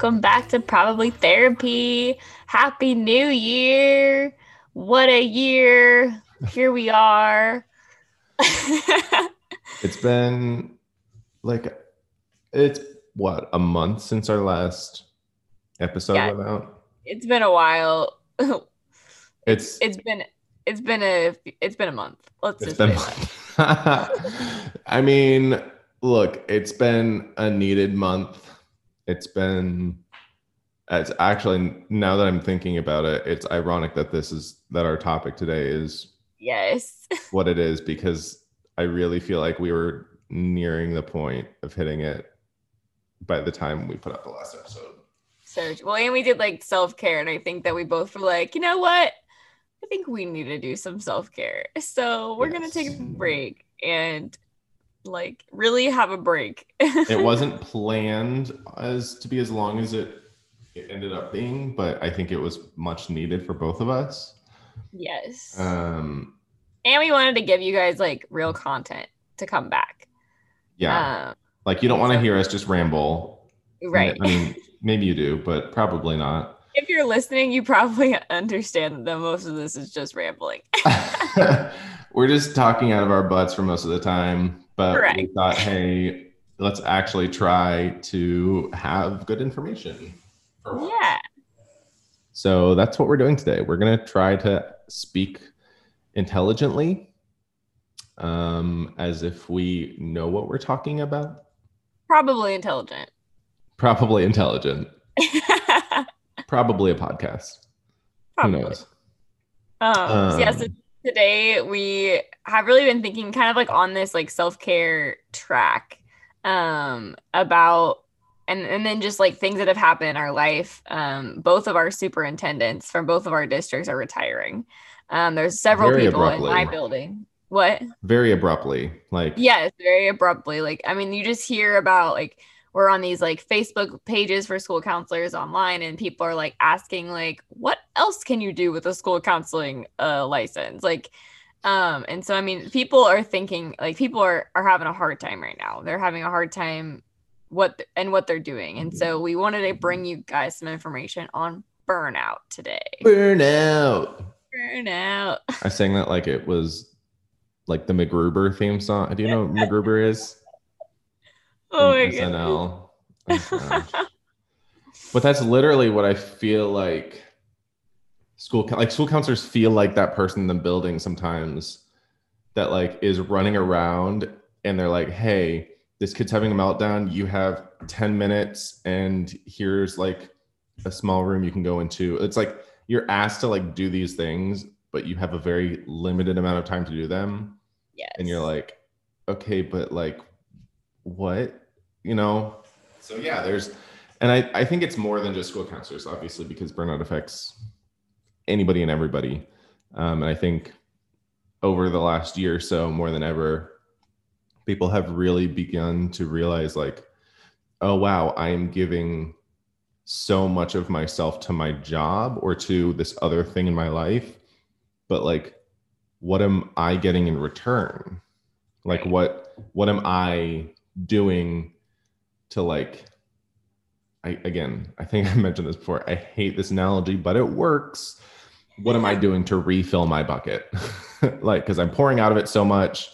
welcome back to Probably Therapy. Happy New Year. What a year. Here we are. it's been like it's what a month since our last episode yeah, went out. It's been a while. it's it's been it's been a it's been a month. Let's just been I mean, look, it's been a needed month. It's been it's actually now that I'm thinking about it, it's ironic that this is that our topic today is yes what it is because I really feel like we were nearing the point of hitting it by the time we put up the last episode. Search. Well, and we did like self care, and I think that we both were like, you know what? I think we need to do some self care. So we're yes. gonna take a break and like really have a break. it wasn't planned as to be as long as it, it ended up being, but I think it was much needed for both of us. Yes. Um and we wanted to give you guys like real content to come back. Yeah. Um, like you don't want to hear us just ramble. Right. I mean, maybe you do, but probably not. If you're listening, you probably understand that most of this is just rambling. We're just talking out of our butts for most of the time but Correct. we thought, hey, let's actually try to have good information. Yeah. So that's what we're doing today. We're going to try to speak intelligently um, as if we know what we're talking about. Probably intelligent. Probably intelligent. Probably a podcast. Probably. Who knows? Um, um, so yeah, so today we have really been thinking kind of like on this like self-care track um about and and then just like things that have happened in our life um both of our superintendents from both of our districts are retiring. Um there's several very people abruptly. in my building. What? Very abruptly like yes very abruptly. Like i mean you just hear about like we're on these like Facebook pages for school counselors online, and people are like asking like, what else can you do with a school counseling uh, license? Like, um, and so I mean, people are thinking like people are are having a hard time right now. They're having a hard time what and what they're doing, and so we wanted to bring you guys some information on burnout today. Burnout. Burnout. I sang that like it was like the MacGruber theme song. Do you know what MacGruber is? Oh my SNL. Oh, but that's literally what I feel like school like school counselors feel like that person in the building sometimes that like is running around and they're like, "Hey, this kid's having a meltdown. You have 10 minutes and here's like a small room you can go into." It's like you're asked to like do these things, but you have a very limited amount of time to do them. Yes. And you're like, "Okay, but like what?" You know? So yeah there's and I, I think it's more than just school counselors obviously because burnout affects anybody and everybody. Um, and i think over the last year or so more than ever people have really begun to realize like oh wow i am giving so much of myself to my job or to this other thing in my life but like what am i getting in return? Like what what am i doing to like I again, I think I mentioned this before. I hate this analogy, but it works. What am I doing to refill my bucket? like cuz I'm pouring out of it so much.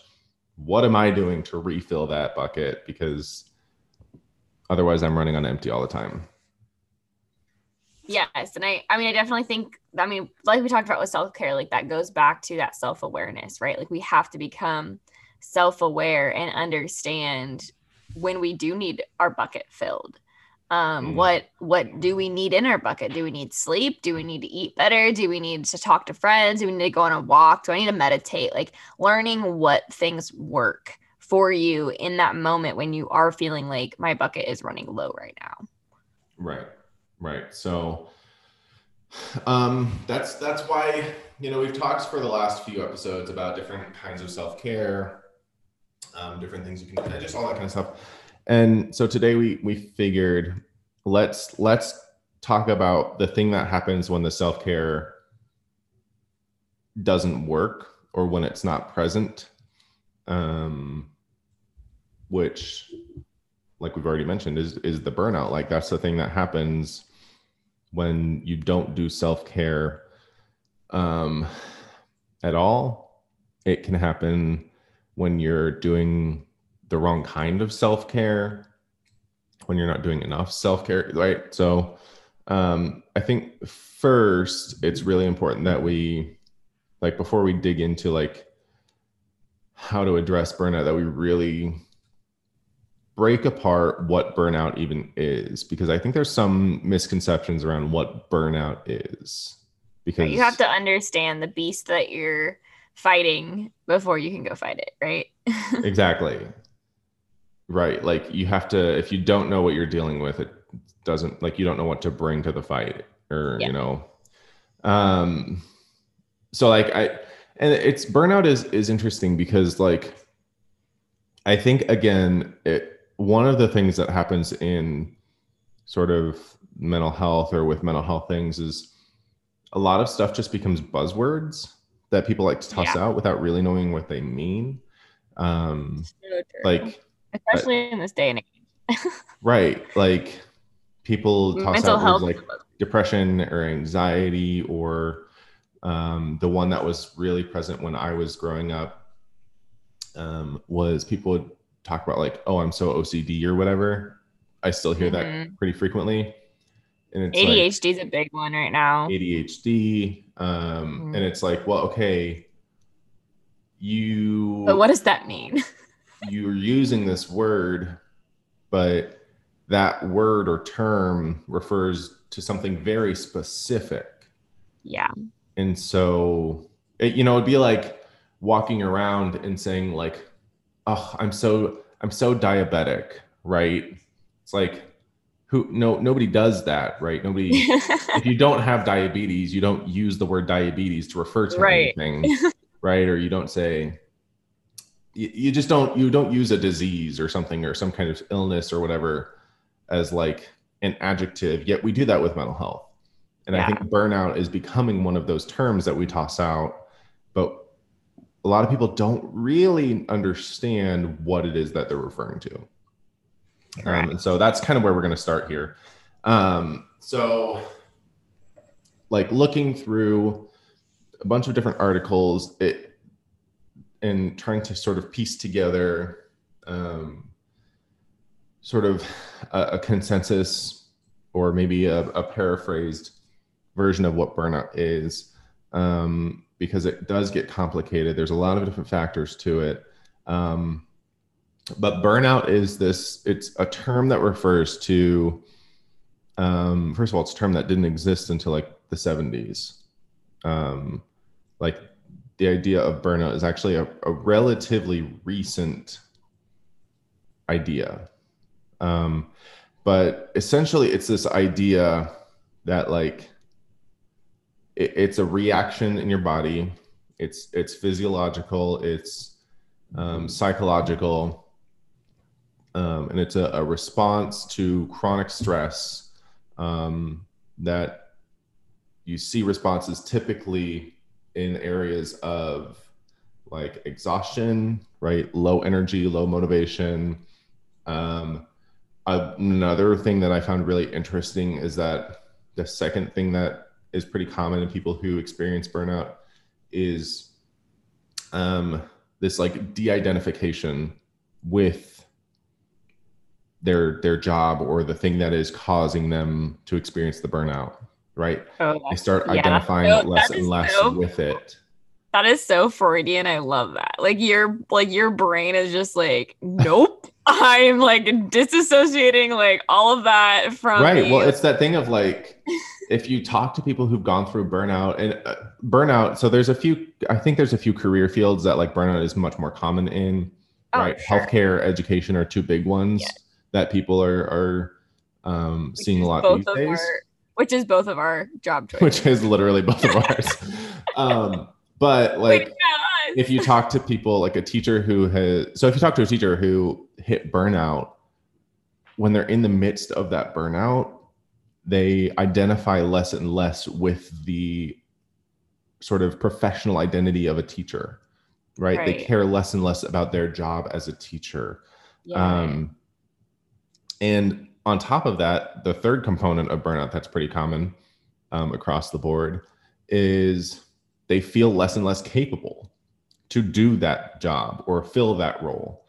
What am I doing to refill that bucket because otherwise I'm running on empty all the time. Yes, and I I mean I definitely think I mean like we talked about with self-care like that goes back to that self-awareness, right? Like we have to become self-aware and understand when we do need our bucket filled. Um mm. what what do we need in our bucket? Do we need sleep? Do we need to eat better? Do we need to talk to friends? Do we need to go on a walk? Do i need to meditate? Like learning what things work for you in that moment when you are feeling like my bucket is running low right now. Right right. So um that's that's why you know we've talked for the last few episodes about different kinds of self-care um, different things you can do, just all that kind of stuff. And so today we we figured let's let's talk about the thing that happens when the self care doesn't work or when it's not present, um, which like we've already mentioned is is the burnout like that's the thing that happens when you don't do self-care um at all it can happen when you're doing the wrong kind of self-care when you're not doing enough self-care right? So um i think first it's really important that we like before we dig into like how to address burnout that we really break apart what burnout even is because i think there's some misconceptions around what burnout is because you have to understand the beast that you're fighting before you can go fight it right? Exactly. Right like you have to if you don't know what you're dealing with it doesn't like you don't know what to bring to the fight or yeah. you know. Um so like i and it's burnout is is interesting because like i think again it one of the things that happens in sort of mental health or with mental health things is a lot of stuff just becomes buzzwords that people like to toss yeah. out without really knowing what they mean. Um, so like, especially uh, in this day and age. right. Like, people toss mental out words like depression or anxiety or um, the one that was really present when I was growing up um, was people would talk about like, oh, I'm so OCD or whatever. I still hear mm-hmm. that pretty frequently. And ADHD like, is a big one right now. ADHD. Um, mm-hmm. and it's like, well, okay, you But what does that mean? you're using this word, but that word or term refers to something very specific. Yeah. And so it, you know, it'd be like walking around and saying like oh, I'm so I'm so diabetic, right? It's like who no nobody does that, right? Nobody if you don't have diabetes, you don't use the word diabetes to refer to right. anything, right? Or you don't say you, you just don't you don't use a disease or something or some kind of illness or whatever as like an adjective. Yet we do that with mental health. And yeah. I think burnout is becoming one of those terms that we toss out, but a lot of people don't really understand what it is that they're referring to. Um, and so that's kind of where we're going to start here. Um, so, like looking through a bunch of different articles, it and trying to sort of piece together um, sort of a, a, consensus or maybe a, a, paraphrased version of what burnout is. Um, because it does get complicated. There's a lot of different factors to it. Um, but burnout is this, it's a term that refers to, um, first of all, it's a term that didn't exist until like the 70s. Um, like the idea of burnout is actually a, a relatively recent idea. Um, but essentially, it's this idea that like it, it's a reaction in your body. It's it's physiological. It's um, psychological, um, and it's a, a, response to chronic stress um, that you see responses typically in areas of like exhaustion, right? Low energy, low motivation. Um, another thing that I found really interesting is that the second thing that is pretty common in people who experience burnout is um, this like de-identification with their their job or the thing that is causing them to experience the burnout right oh, they start yeah. identifying no, less and less so, with it that is so freudian i love that like your like your brain is just like nope i'm like disassociating like all of that from right me. well it's that thing of like if you talk to people who've gone through burnout and uh, burnout, so there's a few, I think there's a few career fields that like burnout is much more common in, oh, right? Sure. Healthcare, education are two big ones yes. That people are are um, seeing a lot these days. Our, which is both of our job choices. Which is literally both of ours. um, but like, if you talk to people, like a teacher who has, so if you talk to a teacher who hit burnout, when they're in the midst of that burnout, they identify less and less with the sort of professional identity of a teacher right, right. they care less and less about their job as a teacher yeah. um, And on top of that, the third component of burnout that's pretty common um, across the board is they feel less and less capable to do that job or fill that role.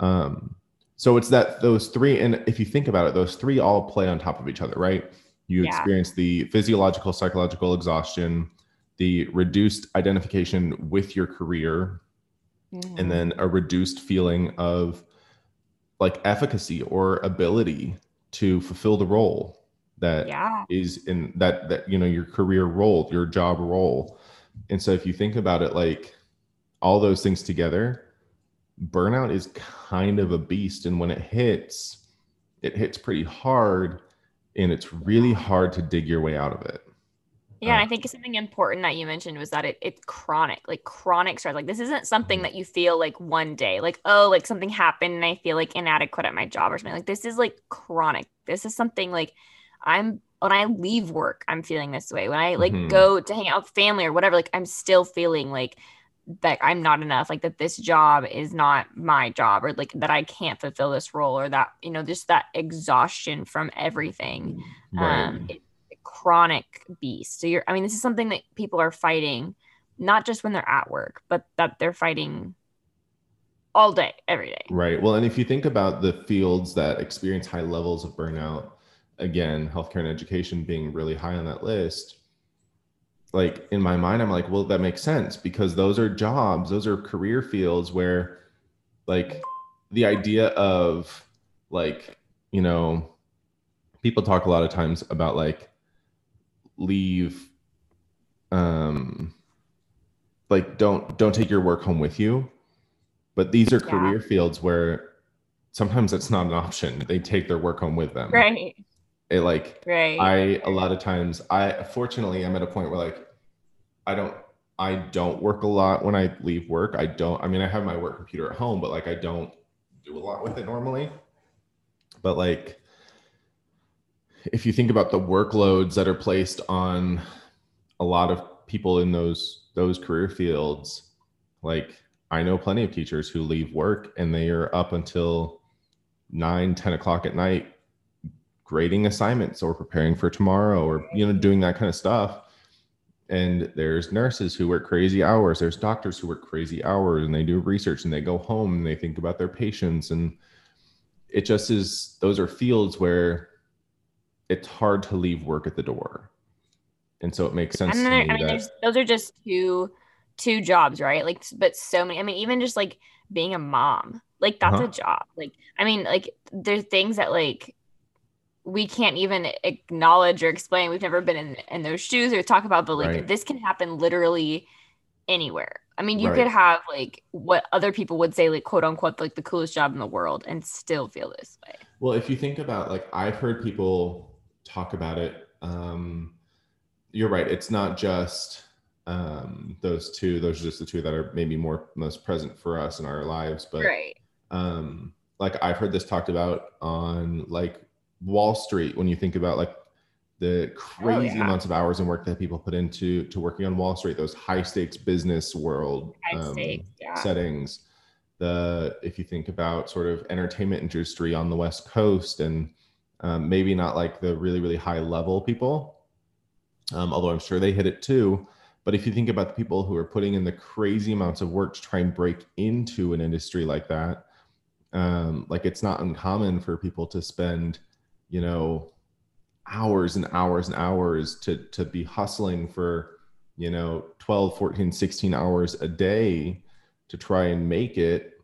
Um, so it's that those three, and if you think about it, those three all play on top of each other, right? You yeah. experience the physiological, psychological exhaustion, the reduced identification with your career, mm-hmm. and then a reduced feeling of like efficacy or ability to fulfill the role that yeah. is in that that you know your career role your job role. And so if you think about it like all those things together burnout is kind of a beast. And when it hits it hits pretty hard and it's really hard to dig your way out of it yeah, uh, I think something important that you mentioned was that it, it's chronic, like chronic stress. Like this isn't something mm-hmm. that you feel like one day, like oh, like something happened and I feel like inadequate at my job or something. Like this is like chronic. This is something like I'm when I leave work, I'm feeling this way. When I like mm-hmm. go to hang out with family or whatever, like I'm still feeling like that I'm not enough, like that this job is not my job, or like that I can't fulfill this role, or that you know, just that exhaustion from everything. Right. Um, it, chronic beast. So you're, I mean, this is something that people are fighting, not just when they're at work, but that they're fighting all day, every day. Right. Well, and if you think about the fields that experience high levels of burnout, again, healthcare and education being really high on that list, like in my mind, I'm like, well, that makes sense because those are jobs, those are career fields where, like, the idea of like, you know, people talk a lot of times about like leave um like don't don't take your work home with you. But these are yeah. career fields where sometimes it's not an option. They take their work home with them. Right. It like right. I a lot of times i fortunately i'm at a point where like i don't i don't work a lot when i leave work. I don't i mean i have my work computer at home but like i don't do a lot with it normally. But like if you think about the workloads that are placed on a lot of people in those those career fields like i know plenty of teachers who leave work and they are up until 9 10 o'clock at night grading assignments or preparing for tomorrow or you know doing that kind of stuff. And there's nurses who work crazy hours there's doctors who work crazy hours and they do research and they go home and they think about their patients. And it just is those are fields where it's hard to leave work at the door. And so it makes sense. And I mean, that... those are just two two jobs, right? Like, but so many. I mean, even just like being a mom, like that's uh-huh. a job. Like, I mean, like there's things that like we can't even acknowledge or explain. We've never been in, in those shoes or talk about, but like right. this can happen literally anywhere. I mean, you right. could have like what other people would say, like quote unquote, like the coolest job in the world and still feel this way. Well, if you think about like I've heard people talk about it. Um, you're right. It's not just um, those two. Those are just the two that are maybe more most present for us in our lives. But right. um, like I've heard this talked about on like Wall Street when you think about like the crazy oh, yeah. amounts of hours and work that people put into to working on Wall Street, those high stakes business world um, stakes, yeah. settings. The if you think about sort of entertainment industry on the West Coast and um, maybe not like the really really high level people um, although i'm sure they hit it too. But if you think about the people who are putting in the crazy amounts of work to try and break into an industry like that um, like it's not uncommon for people to spend you know hours and hours and hours to to be hustling for you know 12 14 16 hours a day to try and make it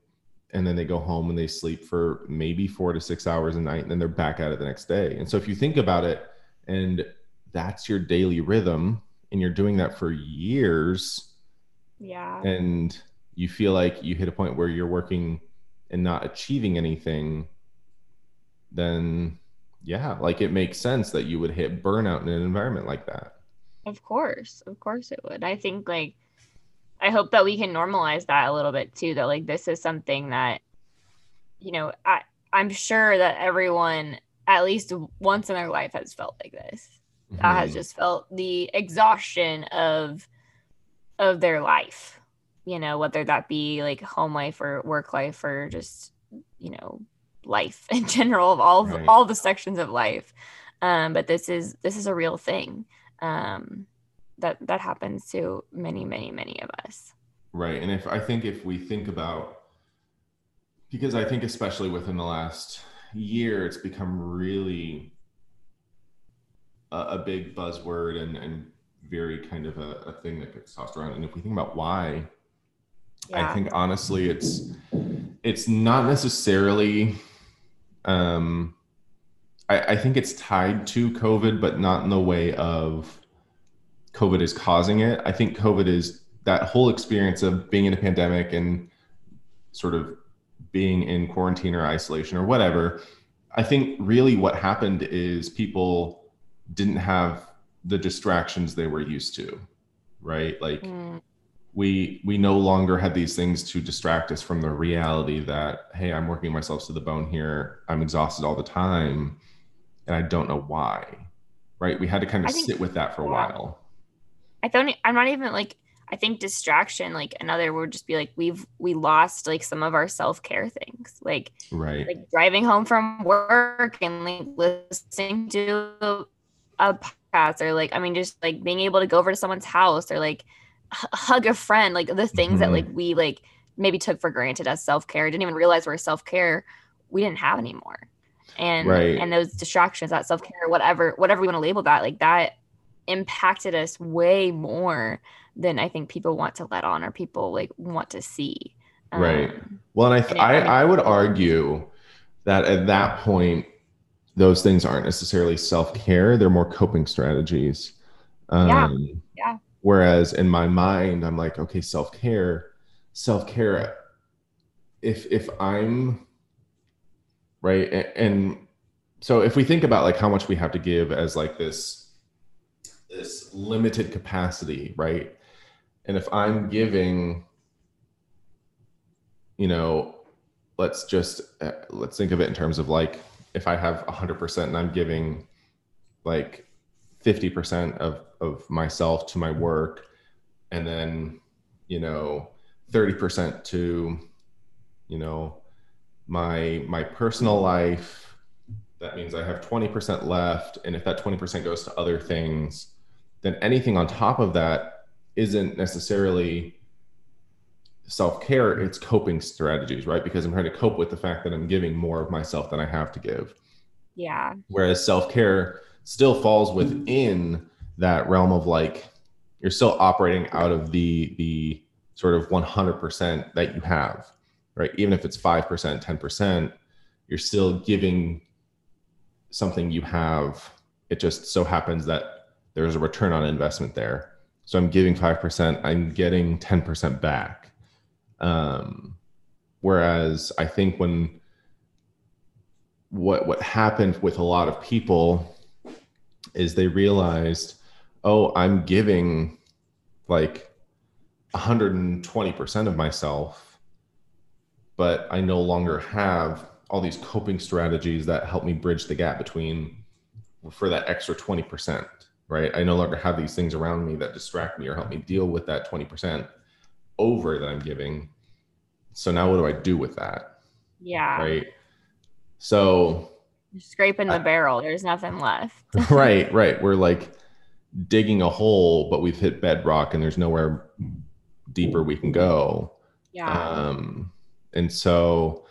and then they go home and they sleep for maybe four to six hours a night and then they're back at it the next day. And so if you think about it and that's your daily rhythm and you're doing that for years yeah. and you feel like you hit a point where you're working and not achieving anything then yeah like it makes sense that you would hit burnout in an environment like that. Of course. Of course it would. I think like I hope that we can normalize that a little bit too. That like this is something that, you know, I I'm sure that everyone at least once in their life has felt like this. Mm-hmm. That has just felt the exhaustion of of their life. You know, whether that be like home life or work life or just, you know, life in general of all Right. all the sections of life. Um, but this is this is a real thing. Um, that that happens to many, many, many of us. Right. And if I think if we think about, because I think especially within the last year, it's become really a, a big buzzword and, and very kind of a, a thing that gets tossed around. And if we think about why, I think honestly, it's it's not necessarily. Um, I, I think it's tied to COVID, but not in the way of COVID is causing it. I think COVID is that whole experience of being in a pandemic and sort of being in quarantine or isolation or whatever. I think really what happened is people didn't have the distractions they were used to, right? Like Mm, we we no longer had these things to distract us from the reality that hey i'm working myself to the bone here i'm exhausted all the time and i don't know why right we had to kind of think- sit with that for a yeah. while I don't. I'm not even like. I think distraction, like another would just be like we've we lost like some of our self care things, like right like driving home from work and like listening to a podcast or like I mean just like being able to go over to someone's house or like h- hug a friend, like the things that Mhm. like we like maybe took for granted as self care, didn't even realize were self care, we didn't have anymore. And Right. and those distractions, that self care, whatever whatever we want to label that, like that impacted us way more than I think people want to let on or people like want to see. Right. Um, well and i th- I, I would argue that at that point those things aren't necessarily self-care they're more coping strategies um Yeah. Yeah. whereas in my mind i'm like okay self-care self-care if if i'm right and so if we think about like how much we have to give as like this this limited capacity right? And if i'm giving you know let's just uh, let's think of it in terms of like if i have 100% and i'm giving like 50% of of myself to my work and then you know 30% to you know my my personal life that means i have 20% left. And if that 20% goes to other things then anything on top of that isn't necessarily self-care it's coping strategies right? Because i'm trying to cope with the fact that i'm giving more of myself than i have to give. Yeah. whereas self-care still falls within that realm of like you're still operating out of the the sort of 100% that you have right? Even if it's 5% 10% you're still giving something you have. It just so happens that there's a return on investment there. So i'm giving 5% i'm getting 10% back. Um, whereas i think when what what happened with a lot of people is they realized oh i'm giving like 120% of myself but i no longer have all these coping strategies that help me bridge the gap between for that extra 20% right i no longer have these things around me that distract me or help me deal with that 20% over that i'm giving so now what do i do with that Yeah. right so You're scraping the I- barrel. There's nothing left. right, right. We're like digging a hole, but we've hit bedrock and there's nowhere deeper we can go. Yeah. Um, and so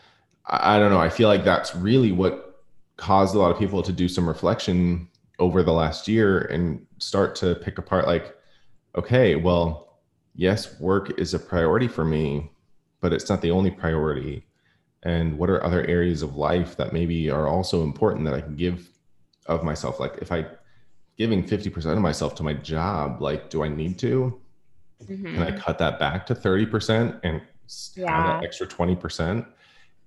I, I don't know. I feel like that's really what caused a lot of people to do some reflection over the last year and start to pick apart like, okay, well, yes, work is a priority for me, but it's not the only priority. And what are other areas of life that maybe are also important that I can give of myself? Like if I giving 50% of myself to my job, like, do I need to? Mhm. Can I cut that back to 30% and s- have Yeah. that extra 20%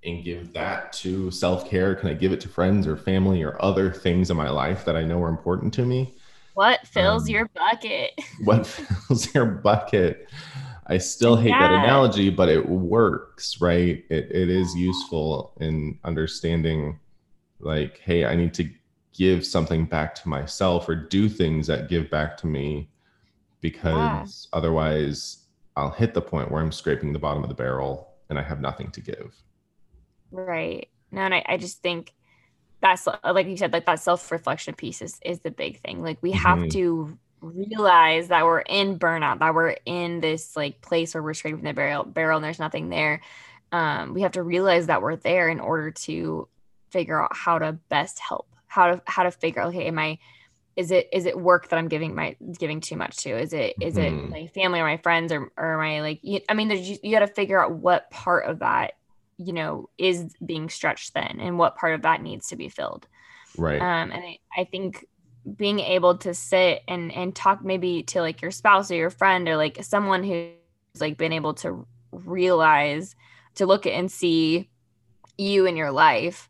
and give that to self care? Can I give it to friends or family or other things in my life that I know are important to me? What fills Um, your bucket? What fills your bucket? I still hate that analogy, but it works, right? It, it is useful in understanding, like, hey, I need to give something back to myself or do things that give back to me because otherwise I'll hit the point where I'm scraping the bottom of the barrel and I have nothing to give. Right. no and i, I just think that's like you said like that self-reflection piece is, is the big thing like we have mm-hmm. to realize that we're in burnout that we're in this like place where we're straight from the barrel barrel and there's nothing there um, we have to realize that we're there in order to figure out how to best help how to how to figure out okay am i is it is it work that i'm giving my giving too much to is it is mm-hmm. it my family or my friends or or my like you, i mean there's you, you got to figure out what part of that you know is being stretched then and what part of that needs to be filled. Right. Um and i, I think being able to sit and and talk maybe to like your spouse or your friend or like someone who's like been able to realize to look at and see you in your life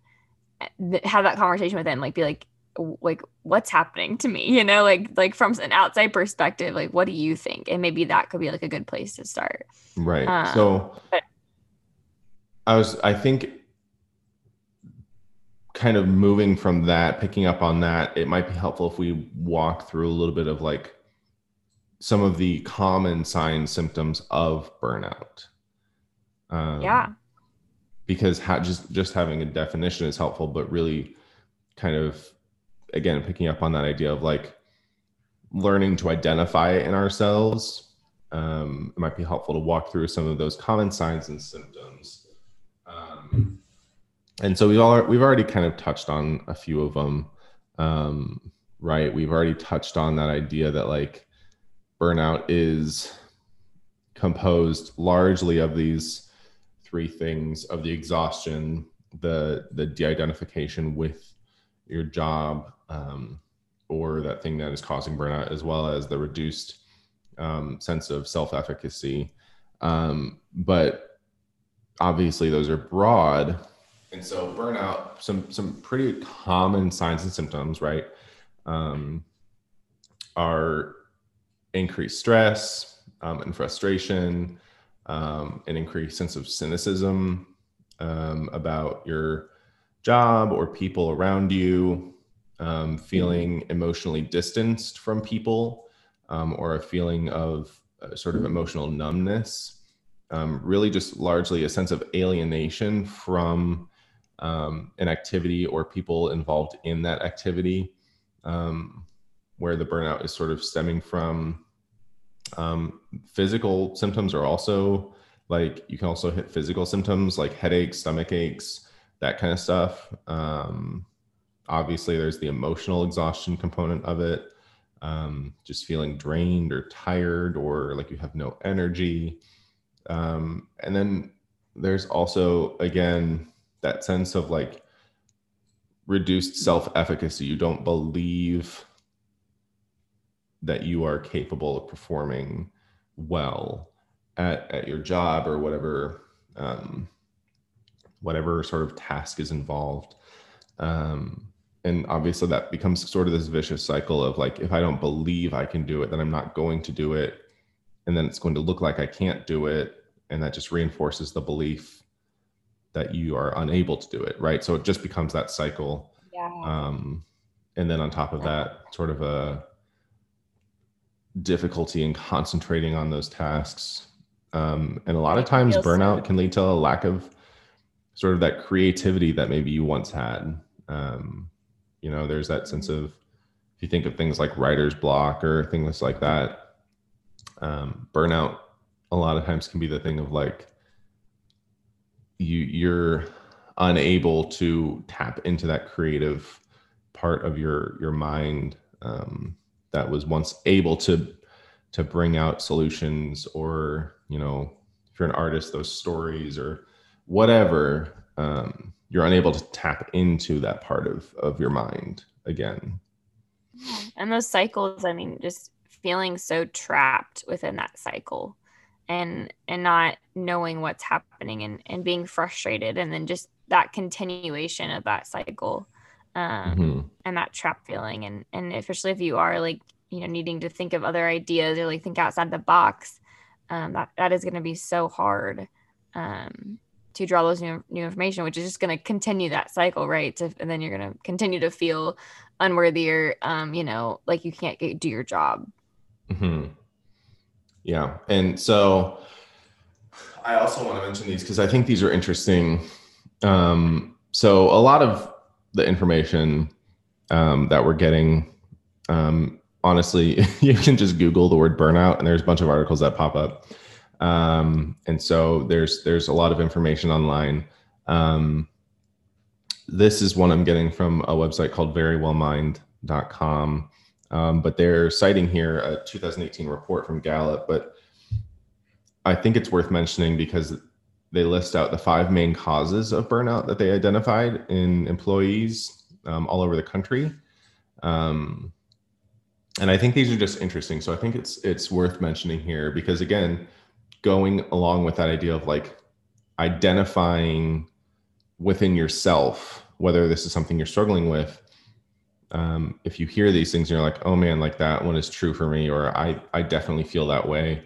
have that conversation with them like be like like what's happening to me? You know like like from an outside perspective like what do you think? And maybe that could be like a good place to start. Right. Um, so but, i was i think kind of moving from that picking up on that it might be helpful if we walk through a little bit of like some of the common signs symptoms of burnout. Um, yeah. because just just having a definition is helpful but really kind of again picking up on that idea of like learning to identify it in ourselves um, it might be helpful to walk through some of those common signs and symptoms and so we've all we've already kind of touched on a few of them um, right? We've already touched on that idea that like burnout is composed largely of these three things of the exhaustion the the de-identification with your job um, or that thing that is causing burnout as well as the reduced um, sense of self-efficacy. Um, but obviously those are broad and so burnout, some some pretty common signs and symptoms, right? Um, are increased stress um, and frustration, um, an increased sense of cynicism um, about your job or people around you, um, feeling emotionally distanced from people, um, or a feeling of uh, sort of emotional numbness. Um, really, just largely a sense of alienation from um, an activity or people involved in that activity um, where the burnout is sort of stemming from. Um, physical symptoms are also like you can also hit physical symptoms like headaches stomach aches that kind of stuff. Um, obviously there's the emotional exhaustion component of it um, just feeling drained or tired or like you have no energy um, and then there's also again that sense of like reduced self-efficacy. You don't believe that you are capable of performing well at, at your job or whatever um, whatever sort of task is involved. Um, and obviously that becomes sort of this vicious cycle of like if i don't believe i can do it then i'm not going to do it and then it's going to look like i can't do it. And that just reinforces the belief that you are unable to do it right? So it just becomes that cycle. Yeah. um, and then on top of that sort of a difficulty in concentrating on those tasks. Um, and a lot of times burnout can lead to a lack of sort of that creativity that maybe you once had. Um, you know there's that sense of if you think of things like writer's block or things like that um, burnout a lot of times can be the thing of like you you're unable to tap into that creative part of your your mind um, that was once able to to bring out solutions or you know if you're an artist those stories or whatever um, you're unable to tap into that part of of your mind again. And those cycles i mean just feeling so trapped within that cycle and and not knowing what's happening and and being frustrated and then just that continuation of that cycle um mm-hmm. and that trap feeling. And and especially if you are like you know needing to think of other ideas or like think outside the box um that that is going to be so hard um to draw those new, new information which is just going to continue that cycle right? To, and then you're going to continue to feel unworthy or um you know like you can't get, do your job mm-hmm. Yeah. And so I also want to mention these because I think these are interesting. Um, so a lot of the information um, that we're getting, um, honestly, you can just Google the word burnout, and there's a bunch of articles that pop up. Um, and so there's there's a lot of information online. Um, this is one I'm getting from a website called verywellmind.com. Um, but they're citing here a 2018 report from Gallup. But I think it's worth mentioning because they list out the five main causes of burnout that they identified in employees um, all over the country. Um, and I think these are just interesting. So I think it's it's worth mentioning here because again, going along with that idea of like identifying within yourself whether this is something you're struggling with um, if you hear these things you're like oh man like that one is true for me or i i definitely feel that way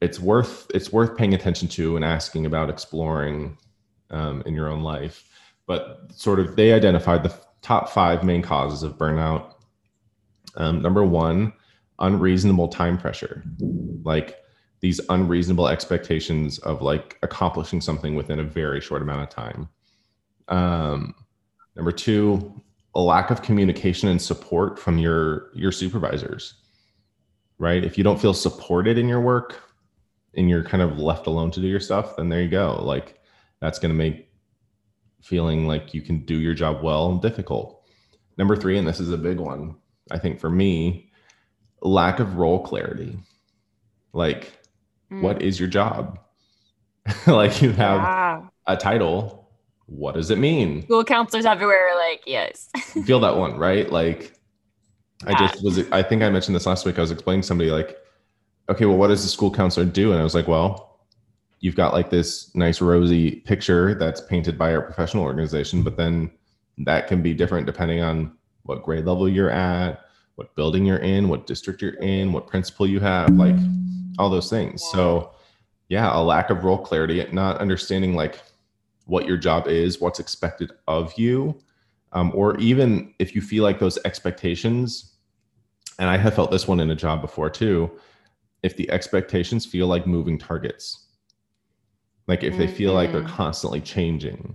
it's worth it's worth paying attention to and asking about exploring um, in your own life. But sort of they identified the top five main causes of burnout. Um, number one unreasonable time pressure. Like these unreasonable expectations of like accomplishing something within a very short amount of time. Um, number two a lack of communication and support from your your supervisors right? If you don't feel supported in your work and you're kind of left alone to do your stuff then there you go. Like that's going to make feeling like you can do your job well difficult. Number three and this is a big one i think for me lack of role clarity. Like mm. what is your job? Like you have yeah. a title what does it mean? School counselors everywhere like yes. Feel that one right? Like i just was i think i mentioned this last week i was explaining to somebody like okay well what does the school counselor do? And i was like well you've got like this nice rosy picture that's painted by our professional organization but then that can be different depending on what grade level you're at what building you're in what district you're in what principal you have like all those things. So, yeah, a lack of role clarity, not understanding like what your job is, what's expected of you, um, or even if you feel like those expectations, and I have felt this one in a job before too, if the expectations feel like moving targets, like if mm-hmm. they feel like they're mm-hmm. constantly changing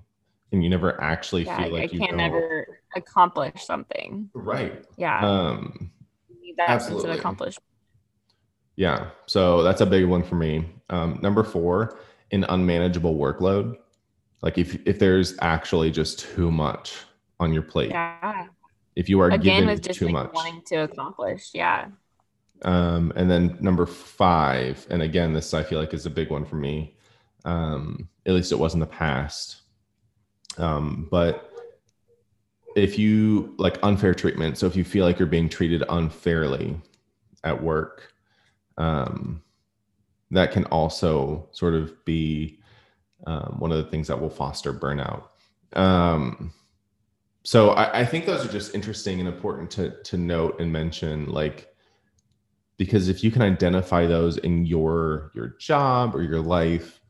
and you never actually yeah, feel like I you can't never accomplish something. Right. Yeah. Um, that absolutely. sense of accomplishment. Yeah. So that's a big one for me. Um, number four, an unmanageable workload. Like if if there's actually just too much on your plate. Yeah. If you are again with just too like much wanting to accomplish. Yeah. Um, and then number five, and again, this I feel like is a big one for me. Um, at least it was in the past. Um, but if you like unfair treatment, so if you feel like you're being treated unfairly at work, um, that can also sort of be um, one of the things that will foster burnout. Um, so I, I, think those are just interesting and important to to note and mention, like because if you can identify those in your your job or your life,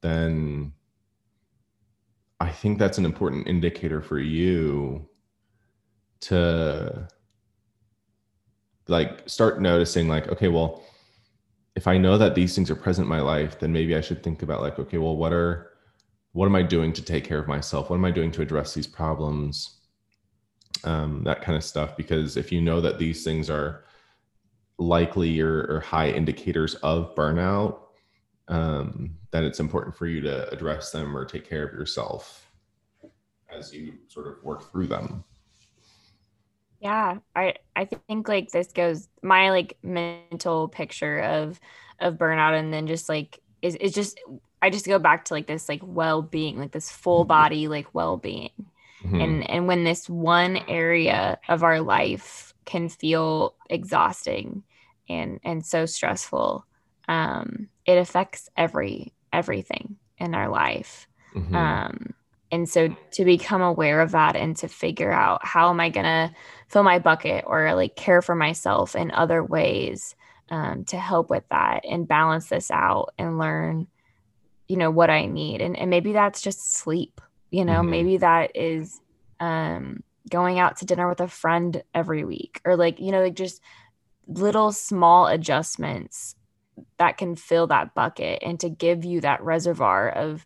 then I think that's an important indicator for you to like start noticing like okay well if I know that these things are present in my life, then maybe I should think about like, okay, well, what are what am I doing to take care of myself? What am I doing to address these problems? Um, that kind of stuff. Because if you know that these things are likely or, or high indicators of burnout, um, then it's important for you to address them or take care of yourself as you sort of work through them. Yeah, I I think like this goes my like mental picture of of burnout and then just like is is just I just go back to like this like well-being, like this full mm-hmm. body like well-being. Mm-hmm. And and when this one area of our life can feel exhausting and and so stressful, um it affects every everything in our life. Mm-hmm. Um and so to become aware of that and to figure out how am I going to fill my bucket or like care for myself in other ways um, to help with that and balance this out and learn, you know, what I need. And, and maybe that's just sleep, you know, mm-hmm. maybe that is um, going out to dinner with a friend every week or like, you know, like just little small adjustments that can fill that bucket and to give you that reservoir of,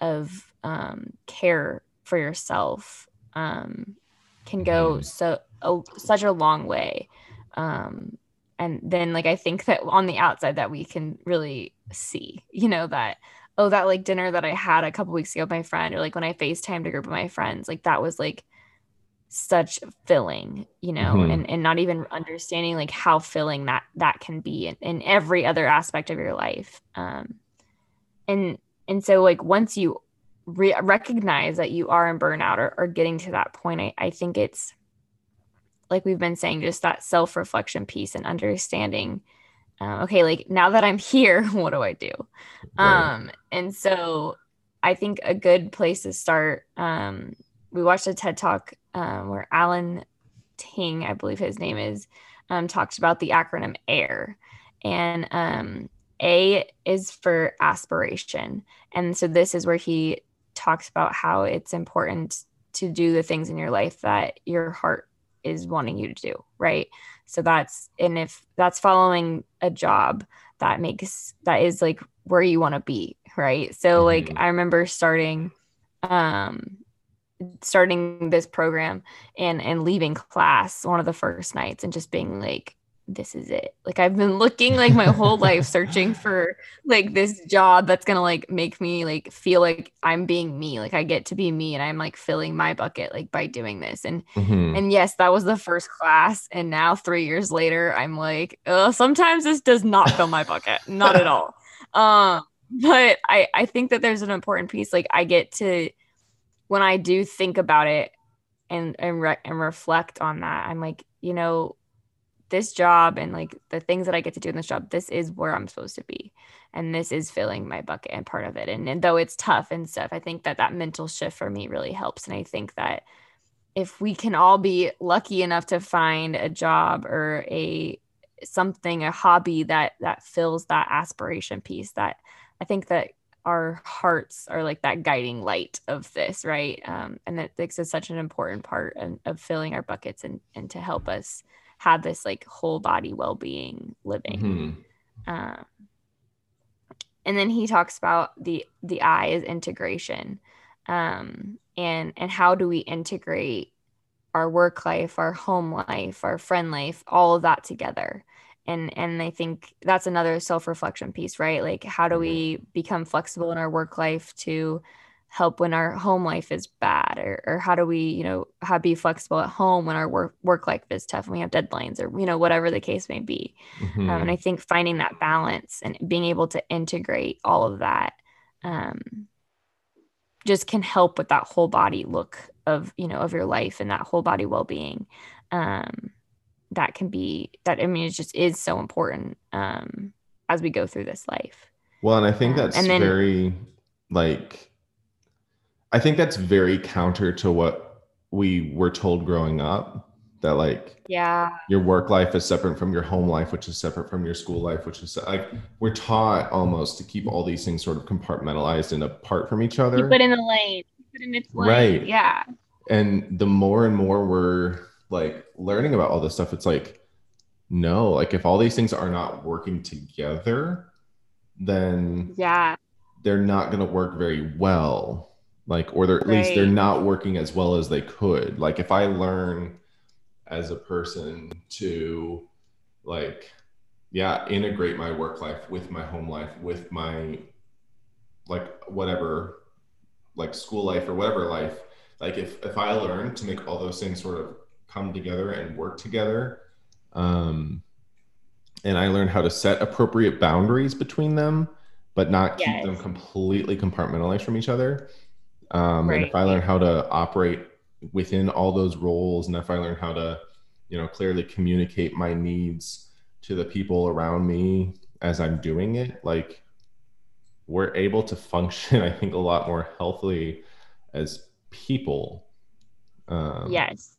of um, care for yourself um, can go mm. so a, such a long way um, and then like i think that on the outside that we can really see you know that oh that like dinner that i had a couple weeks ago with my friend or like when i facetimed a group of my friends like that was like such filling you know mm-hmm. and, and not even understanding like how filling that that can be in, in every other aspect of your life um and and so like once you re- recognize that you are in burnout or, or getting to that point I, I think it's like we've been saying just that self-reflection piece and understanding um, okay like now that i'm here what do i do? Right. um and so i think a good place to start um we watched a ted talk um, where alan ting i believe his name is um, talked about the acronym air and um, a is for aspiration. And so this is where he talks about how it's important to do the things in your life that your heart is wanting you to do right so that's and if that's following a job that makes that is like where you want to be right so mm-hmm. like i remember starting um starting this program and and leaving class one of the first nights and just being like this is it. Like I've been looking like my whole life searching for like this job that's going to like make me like feel like I'm being me. Like I get to be me and I'm like filling my bucket like by doing this. And mm-hmm. and yes, that was the first class and now 3 years later I'm like, oh, sometimes this does not fill my bucket. Not at all. Um but I I think that there's an important piece like I get to when I do think about it and and, re- and reflect on that, I'm like, you know, this job and like the things that I get to do in this job, this is where I'm supposed to be. And this is filling my bucket and part of it. And, and though it's tough and stuff, I think that that mental shift for me really helps. And I think that if we can all be lucky enough to find a job or a something, a hobby that that fills that aspiration piece, that I think that our hearts are like that guiding light of this, right? Um, and that this is such an important part of, of filling our buckets and and to help us have this like whole body well-being living mm-hmm. um, and then he talks about the the i is integration um, and and how do we integrate our work life our home life our friend life all of that together and and i think that's another self-reflection piece right like how do we mm-hmm. become flexible in our work life to help when our home life is bad or, or how do we you know how be flexible at home when our work work life is tough and we have deadlines or you know whatever the case may be. Mm-hmm. um, and i think finding that balance and being able to integrate all of that um, just can help with that whole body look of you know of your life and that whole body well-being. Um, that can be that i mean it just is so important um, as we go through this life. Well and i think um, that's and then, very like I think that's very counter to what we were told growing up that like yeah. your work life is separate from your home life which is separate from your school life which is like we're taught almost to keep all these things sort of compartmentalized and apart from each other. It in the lane it in its lane right. Yeah. And the more and more we're like learning about all this stuff it's like no like if all these things are not working together then yeah. they're not going to work very well like or they're at right. least they're not working as well as they could like if i learn as a person to like yeah integrate my work life with my home life with my like whatever like school life or whatever life like if if i learn to make all those things sort of come together and work together um and i learn how to set appropriate boundaries between them but not yes. keep them completely compartmentalized from each other um, right. and if i learn how to operate within all those roles and if i learn how to you know clearly communicate my needs to the people around me as i'm doing it like we're able to function i think a lot more healthily as people. Um, yes.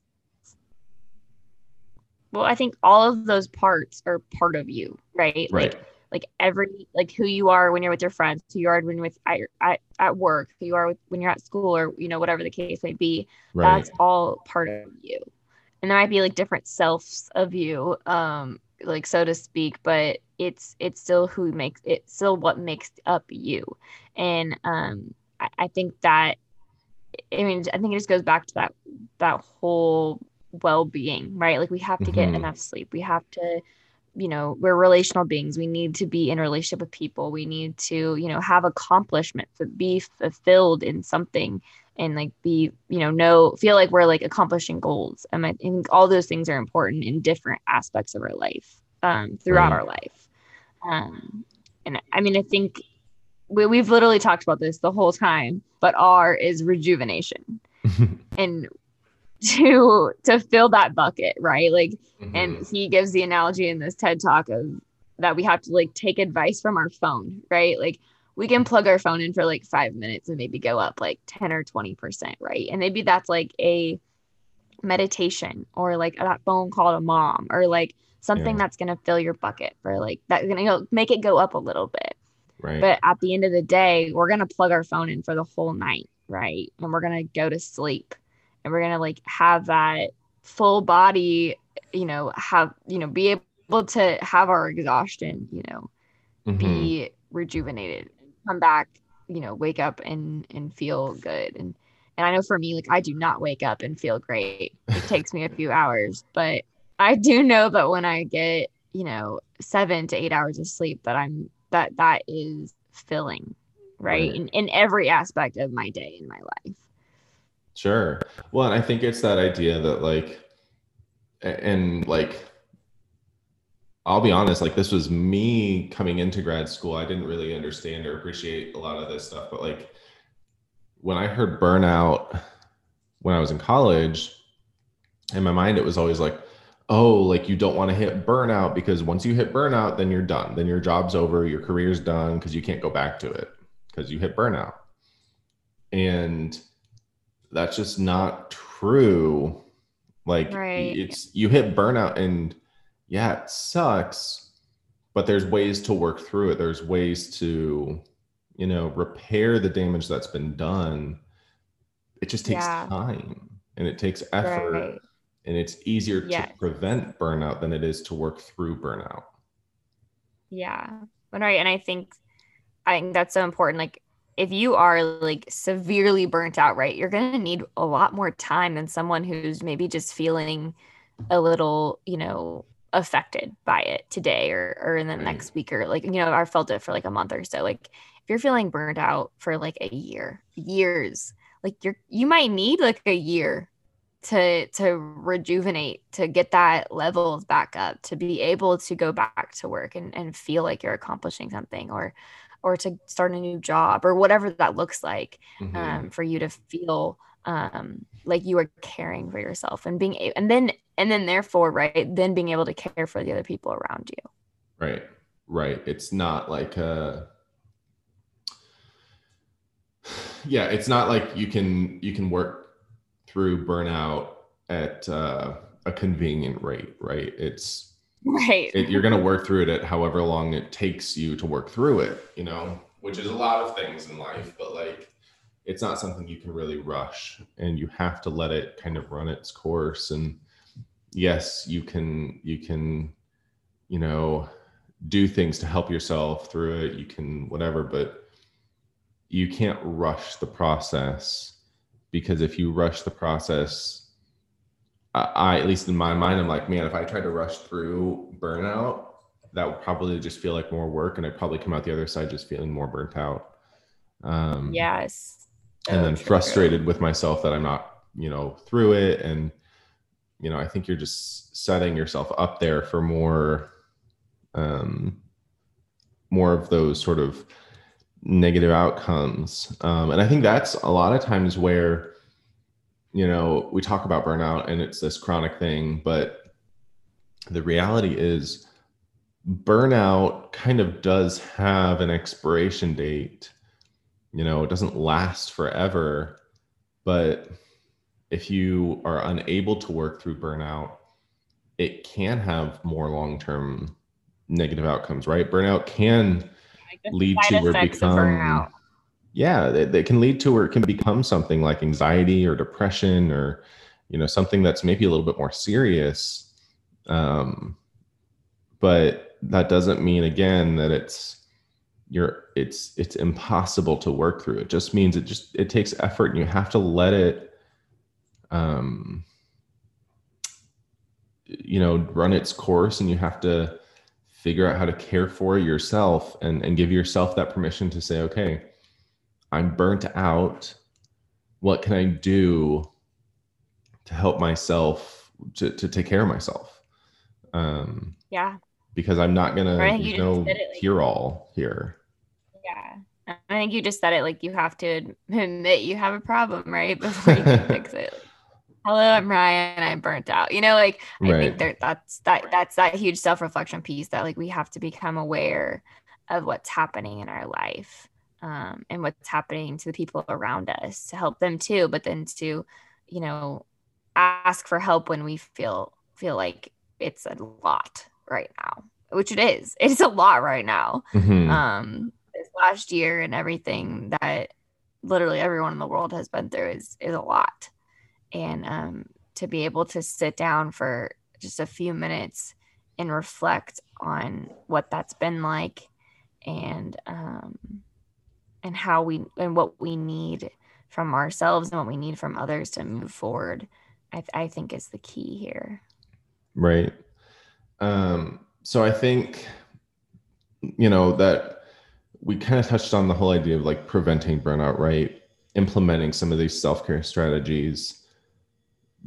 Well i think all of those parts are part of you right? Right. like like every like who you are when you're with your friends who you are when you're with at, at, at work who you are with, when you're at school or you know whatever the case may be right. that's all part of you and there might be like different selves of you um like so to speak but it's it's still who makes it's still what makes up you and um I, I think that I mean, I think it just goes back to that that whole well-being, right? Like we have to get mm-hmm. enough sleep. We have to you know we're relational beings. We need to be in relationship with people. We need to you know have accomplishment to be fulfilled in something and like be you know know feel like we're like accomplishing goals. And i think all those things are important in different aspects of our life um, throughout right. our life. Um, and i mean i think we, we've literally talked about this the whole time but r is rejuvenation. And to to fill that bucket right? Like mm-hmm. and he gives the analogy in this ted talk of that we have to like take advice from our phone right? Like we can plug our phone in for like five minutes and maybe go up like 10 or 20 percent right? And maybe that's like a meditation or like that phone call to mom or like something yeah. that's going to fill your bucket for like that's going to make it go up a little bit. Right. But at the end of the day we're going to plug our phone in for the whole night right? And we're going to go to sleep and we're gonna like have that full body you know have you know be able to have our exhaustion you know mm-hmm. be rejuvenated come back you know wake up and and feel good and and i know for me like i do not wake up and feel great it takes me a few hours but i do know that when i get you know seven to eight hours of sleep that i'm that that is filling right, right. In, in every aspect of my day in my life Sure. Well, I think it's that idea that like, and like, I'll be honest, like this was me coming into grad school. I didn't really understand or appreciate a lot of this stuff. But like when I heard burnout when I was in college, in my mind, it was always like, oh, like you don't want to hit burnout because once you hit burnout, then you're done. Then your job's over, your career's done because you can't go back to it because you hit burnout. And that's just not true. Like right. it's you hit burnout and yeah, it sucks, but there's ways to work through it. There's ways to, you know, repair the damage that's been done. It just takes yeah. time and it takes effort. Right. And it's easier yes. to prevent burnout than it is to work through burnout. Yeah. Right. And I think I think that's so important. Like if you are like severely burnt out, right, you're going to need a lot more time than someone who's maybe just feeling a little, you know, affected by it today or, or in the right. next week or like, you know, I felt it for like a month or so. Like if you're feeling burnt out for like a year, years, like you're, you might need like a year to to rejuvenate to get that levels back up to be able to go back to work and, and feel like you're accomplishing something or or to start a new job or whatever that looks like mm-hmm. um, for you to feel um, like you are caring for yourself and being able, and then and then therefore right then being able to care for the other people around you. Right. Right. It's not like a yeah it's not like you can you can work through burnout at uh, a convenient rate right? It's right. It, you're going to work through it at however long it takes you to work through it you know which is a lot of things in life but like it's not something you can really rush and you have to let it kind of run its course and yes you can you can you know do things to help yourself through it you can whatever but you can't rush the process because if you rush the process I, at least in my mind, I'm like, man, if I tried to rush through burnout, that would probably just feel like more work, and I'd probably come out the other side just feeling more burnt out. Um, yes. And then true. frustrated with myself that I'm not, you know, through it, and you know, I think you're just setting yourself up there for more, um, more of those sort of negative outcomes. Um, and I think that's a lot of times where you know, we talk about burnout and it's this chronic thing, but the reality is burnout kind of does have an expiration date. You know, it doesn't last forever, but if you are unable to work through burnout, it can have more long-term negative outcomes, right? Burnout can lead to or become yeah they, can lead to or it can become something like anxiety or depression or you know something that's maybe a little bit more serious. Um, but that doesn't mean again that it's you're it's it's impossible to work through. It just means it just it takes effort and you have to let it um you know run its course and you have to figure out how to care for yourself and and give yourself that permission to say okay i'm burnt out. What can i do to help myself to, to take care of myself? Um yeah. because i'm not gonna right, there's no like, cure all here. Yeah. I think you just said it like you have to admit you have a problem right before you can fix it. Hello i'm ryan. I'm burnt out. You know like i right. think there, that's that that's that huge self-reflection piece that like we have to become aware of what's happening in our life um, and what's happening to the people around us to help them too but then to you know ask for help when we feel feel like it's a lot right now which it is. It's a lot right now. Mm-hmm. um this last year and everything that literally everyone in the world has been through is is a lot. And um, to be able to sit down for just a few minutes and reflect on what that's been like and um, and how we and what we need from ourselves and what we need from others to move forward i, th- I think is the key here. Right. Um, so i think you know that we kind of touched on the whole idea of like preventing burnout right? Implementing some of these self-care strategies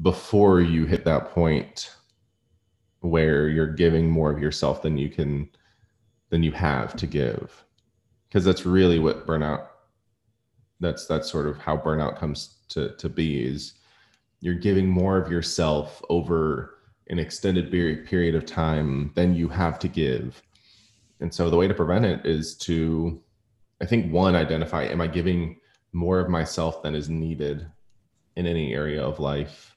before you hit that point where you're giving more of yourself than you can than you have to give because that's really what burnout that's that's sort of how burnout comes to to be is you're giving more of yourself over an extended period of time than you have to give. And so the way to prevent it is to i think one identify am i giving more of myself than is needed in any area of life?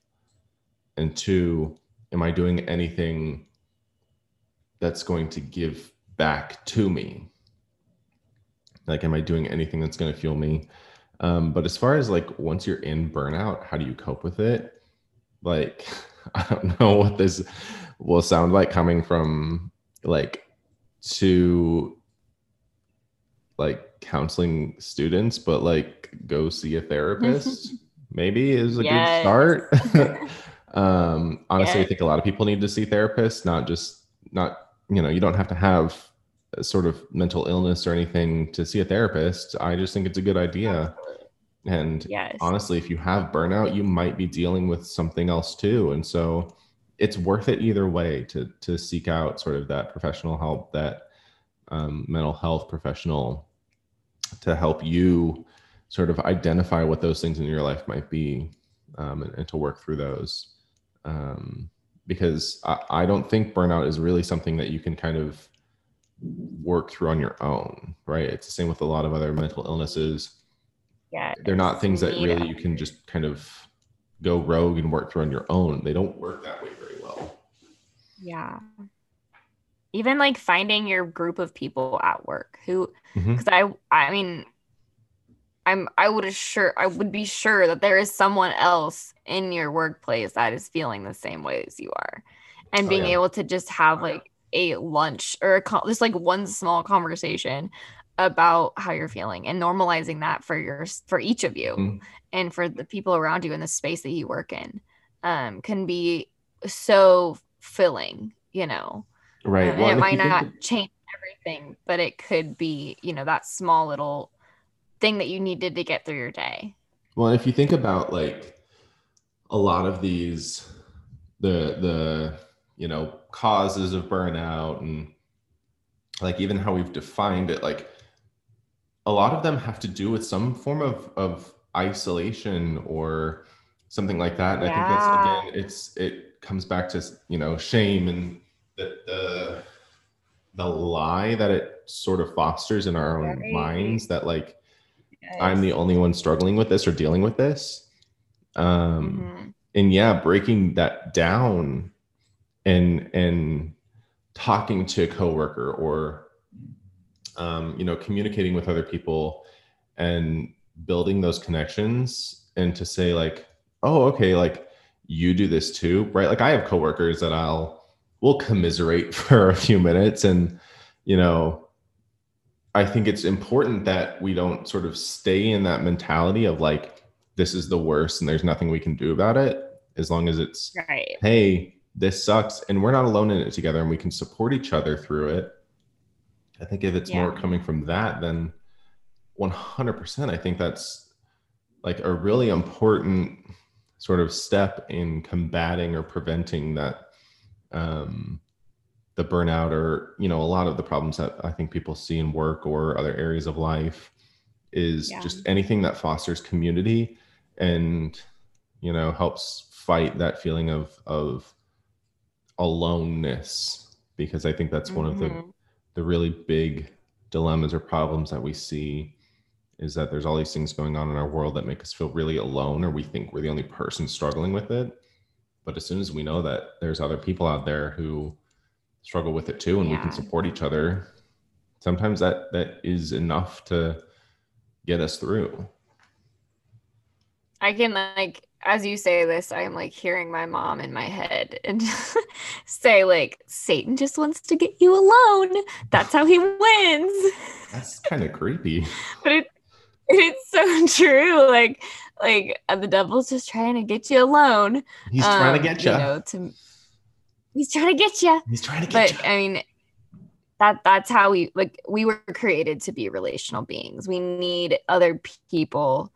And two am i doing anything that's going to give back to me like am i doing anything that's going to fuel me um, but as far as like once you're in burnout how do you cope with it like i don't know what this will sound like coming from like to like counseling students but like go see a therapist maybe is a yes. good start Um, honestly, yeah. I think a lot of people need to see therapists, not just not you know you don't have to have sort of mental illness or anything to see a therapist. I just think it's a good idea. And yes. honestly, if you have burnout, you might be dealing with something else too. And so it's worth it either way to to seek out sort of that professional help, that um, mental health professional to help you sort of identify what those things in your life might be um, and, and to work through those um, because I, I don't think burnout is really something that you can kind of work through on your own, right? It's the same with a lot of other mental illnesses. Yeah, they're not things that really you can just kind of go rogue and work through on your own. They don't work that way very well. Yeah. Even like finding your group of people at work who, because mm-hmm. I, I mean, I'm I would assure I would be sure that there is someone else in your workplace that is feeling the same way as you are. And oh, being oh, yeah. able to just have like a lunch or a just like one small conversation about how you're feeling and normalizing that for your for each of you mm. and for the people around you in the space that you work in um can be so filling, you know. Right. Um, well, it might not change everything, but it could be, you know, that small little thing that you needed to get through your day. Well, if you think about like a lot of these the the you know causes of burnout and like even how we've defined it like a lot of them have to do with some form of of isolation or something like that and yeah. i think that's again it's it comes back to you know shame and the the the lie that it sort of fosters in our own right. minds that like I'm the only one struggling with this or dealing with this. Um, mm-hmm. And yeah, breaking that down and and talking to a coworker or um, you know communicating with other people and building those connections and to say like oh okay like you do this too right like i have coworkers that i'll we'll commiserate for a few minutes and you know I think it's important that we don't sort of stay in that mentality of like, this is the worst and there's nothing we can do about it. As long as it's, right. hey, this sucks and we're not alone in it together and we can support each other through it. I think if it's yeah. more coming from that, then 100%, I think that's like a really important sort of step in combating or preventing that um, the burnout or you know a lot of the problems that i think people see in work or other areas of life is yeah. just anything that fosters community and you know helps fight that feeling of of aloneness because i think that's mm-hmm. one of the mm-hmm. the really big dilemmas or problems that we see is that there's all these things going on in our world that make us feel really alone or we think we're the only person struggling with it but as soon as we know that there's other people out there who struggle with it too and yeah. we can support each other sometimes that that is enough to get us through i can like as you say this i'm like hearing my mom in my head and say like satan just wants to get you alone that's how he wins that's kind of creepy but it it's so true like like uh, the devil's just trying to get you alone he's um, trying to um, get you, you know to he's trying to get you. He's trying to get you. but, you. I mean, that that's how we like we were created to be relational beings. We need other people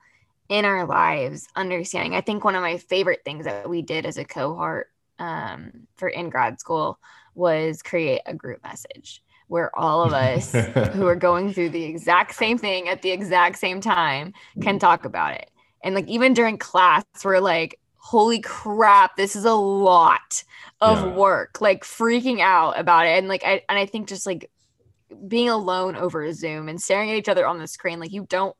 in our lives understanding. I think one of my favorite things that we did as a cohort um, for in grad school was create a group message where all of us who are going through the exact same thing at the exact same time can talk about it. And like even during class, we're like, holy crap, this is a lot of yeah. work, like freaking out about it. And like, I, and I think just like being alone over Zoom and staring at each other on the screen, like you don't,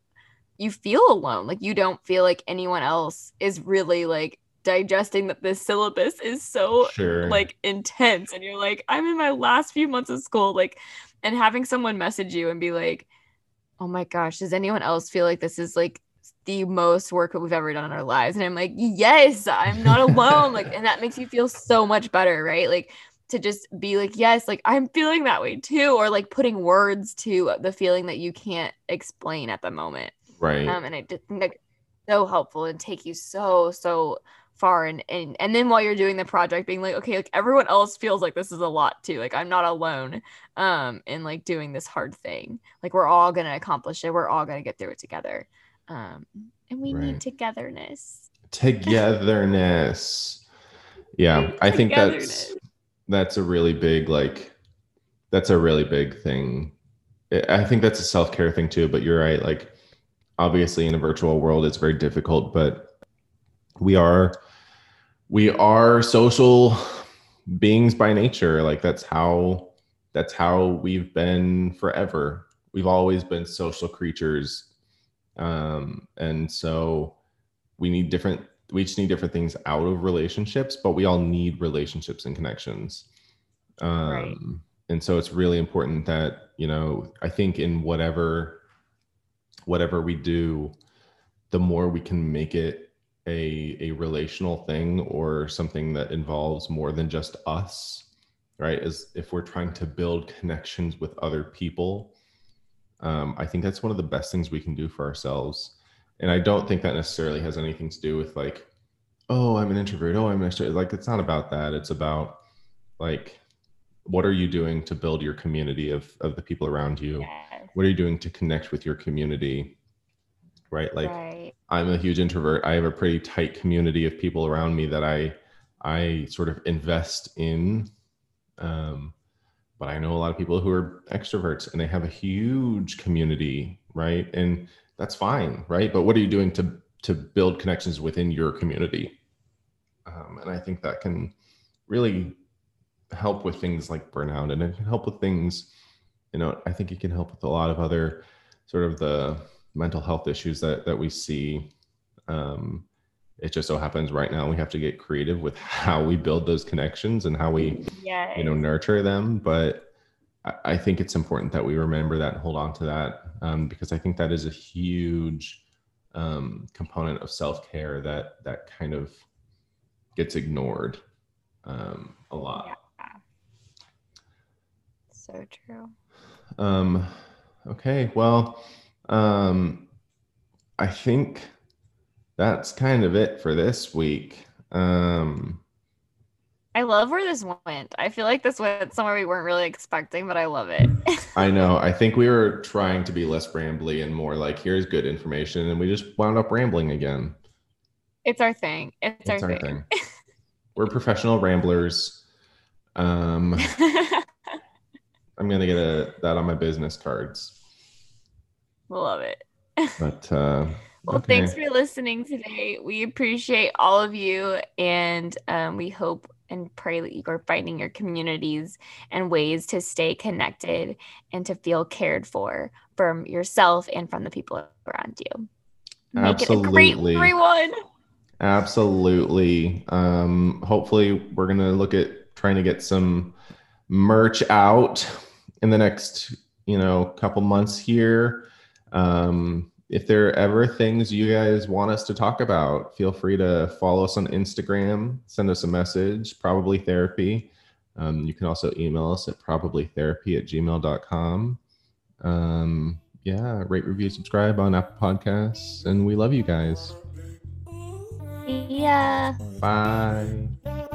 you feel alone. Like you don't feel like anyone else is really like digesting that this syllabus is so sure. like intense. And you're like, I'm in my last few months of school, like, and having someone message you and be like, oh my gosh, does anyone else feel like this is like the most work that we've ever done in our lives. And I'm like, yes, I'm not alone. like, and that makes you feel so much better, right? Like to just be like, yes, like I'm feeling that way too, or like putting words to the feeling that you can't explain at the moment. Right. Um, and I just think like so helpful and take you so, so far and, and and then while you're doing the project being like okay like everyone else feels like this is a lot too like i'm not alone um in like doing this hard thing like we're all gonna accomplish it we're all gonna get through it together um, and we right. need togetherness. Togetherness. yeah, I think that's that's a really big like that's a really big thing. I think that's a self-care thing too, but you're right like obviously in a virtual world it's very difficult, but we are we are social beings by nature. Like that's how that's how we've been forever. We've always been social creatures um, and so we need different we each need different things out of relationships but we all need relationships and connections um, right. and so it's really important that you know i think in whatever whatever we do the more we can make it a a relational thing or something that involves more than just us right as if we're trying to build connections with other people um, I think that's one of the best things we can do for ourselves. And I don't think that necessarily has anything to do with like, oh, I'm an introvert. Oh, I'm an extrovert. Like, it's not about that. It's about like, what are you doing to build your community of, of the people around you? Yes. What are you doing to connect with your community? Right. Like, right. I'm a huge introvert. I have a pretty tight community of people around me that I, I sort of invest in. Um, but I know a lot of people who are extroverts and they have a huge community, right? And that's fine, right? But what are you doing to to build connections within your community? Um, and I think that can really help with things like burnout, and it can help with things. You know, I think it can help with a lot of other sort of the mental health issues that that we see. Um, it just so happens right now we have to get creative with how we build those connections and how we yes. you know nurture them but I, I, think it's important that we remember that and hold on to that um, because i think that is a huge um, component of self-care that that kind of gets ignored um, a lot yeah. So true um Okay. Well, um, I think that's kind of it for this week. Um, I love where this went. I feel like this went somewhere we weren't really expecting, but I love it. I know. I think we were trying to be less rambly and more like, here's good information. And we just wound up rambling again. It's our thing. It's, it's our, our, thing. thing. we're professional ramblers. Um, I'm going to get a, that on my business cards. Love it. But, uh, well, okay. thanks for listening today. We appreciate all of you, and um, we hope and pray that you are finding your communities and ways to stay connected and to feel cared for from yourself and from the people around you. Make Absolutely. it a great everyone. Absolutely. Um, hopefully, we're gonna look at trying to get some merch out in the next, you know, couple months here. Um, if there are ever things you guys want us to talk about, feel free to follow us on Instagram, send us a message, probably therapy. Um, you can also email us at probablytherapy at gmail.com. Um, yeah, rate, review, subscribe on Apple Podcasts. And we love you guys. Yeah. Bye.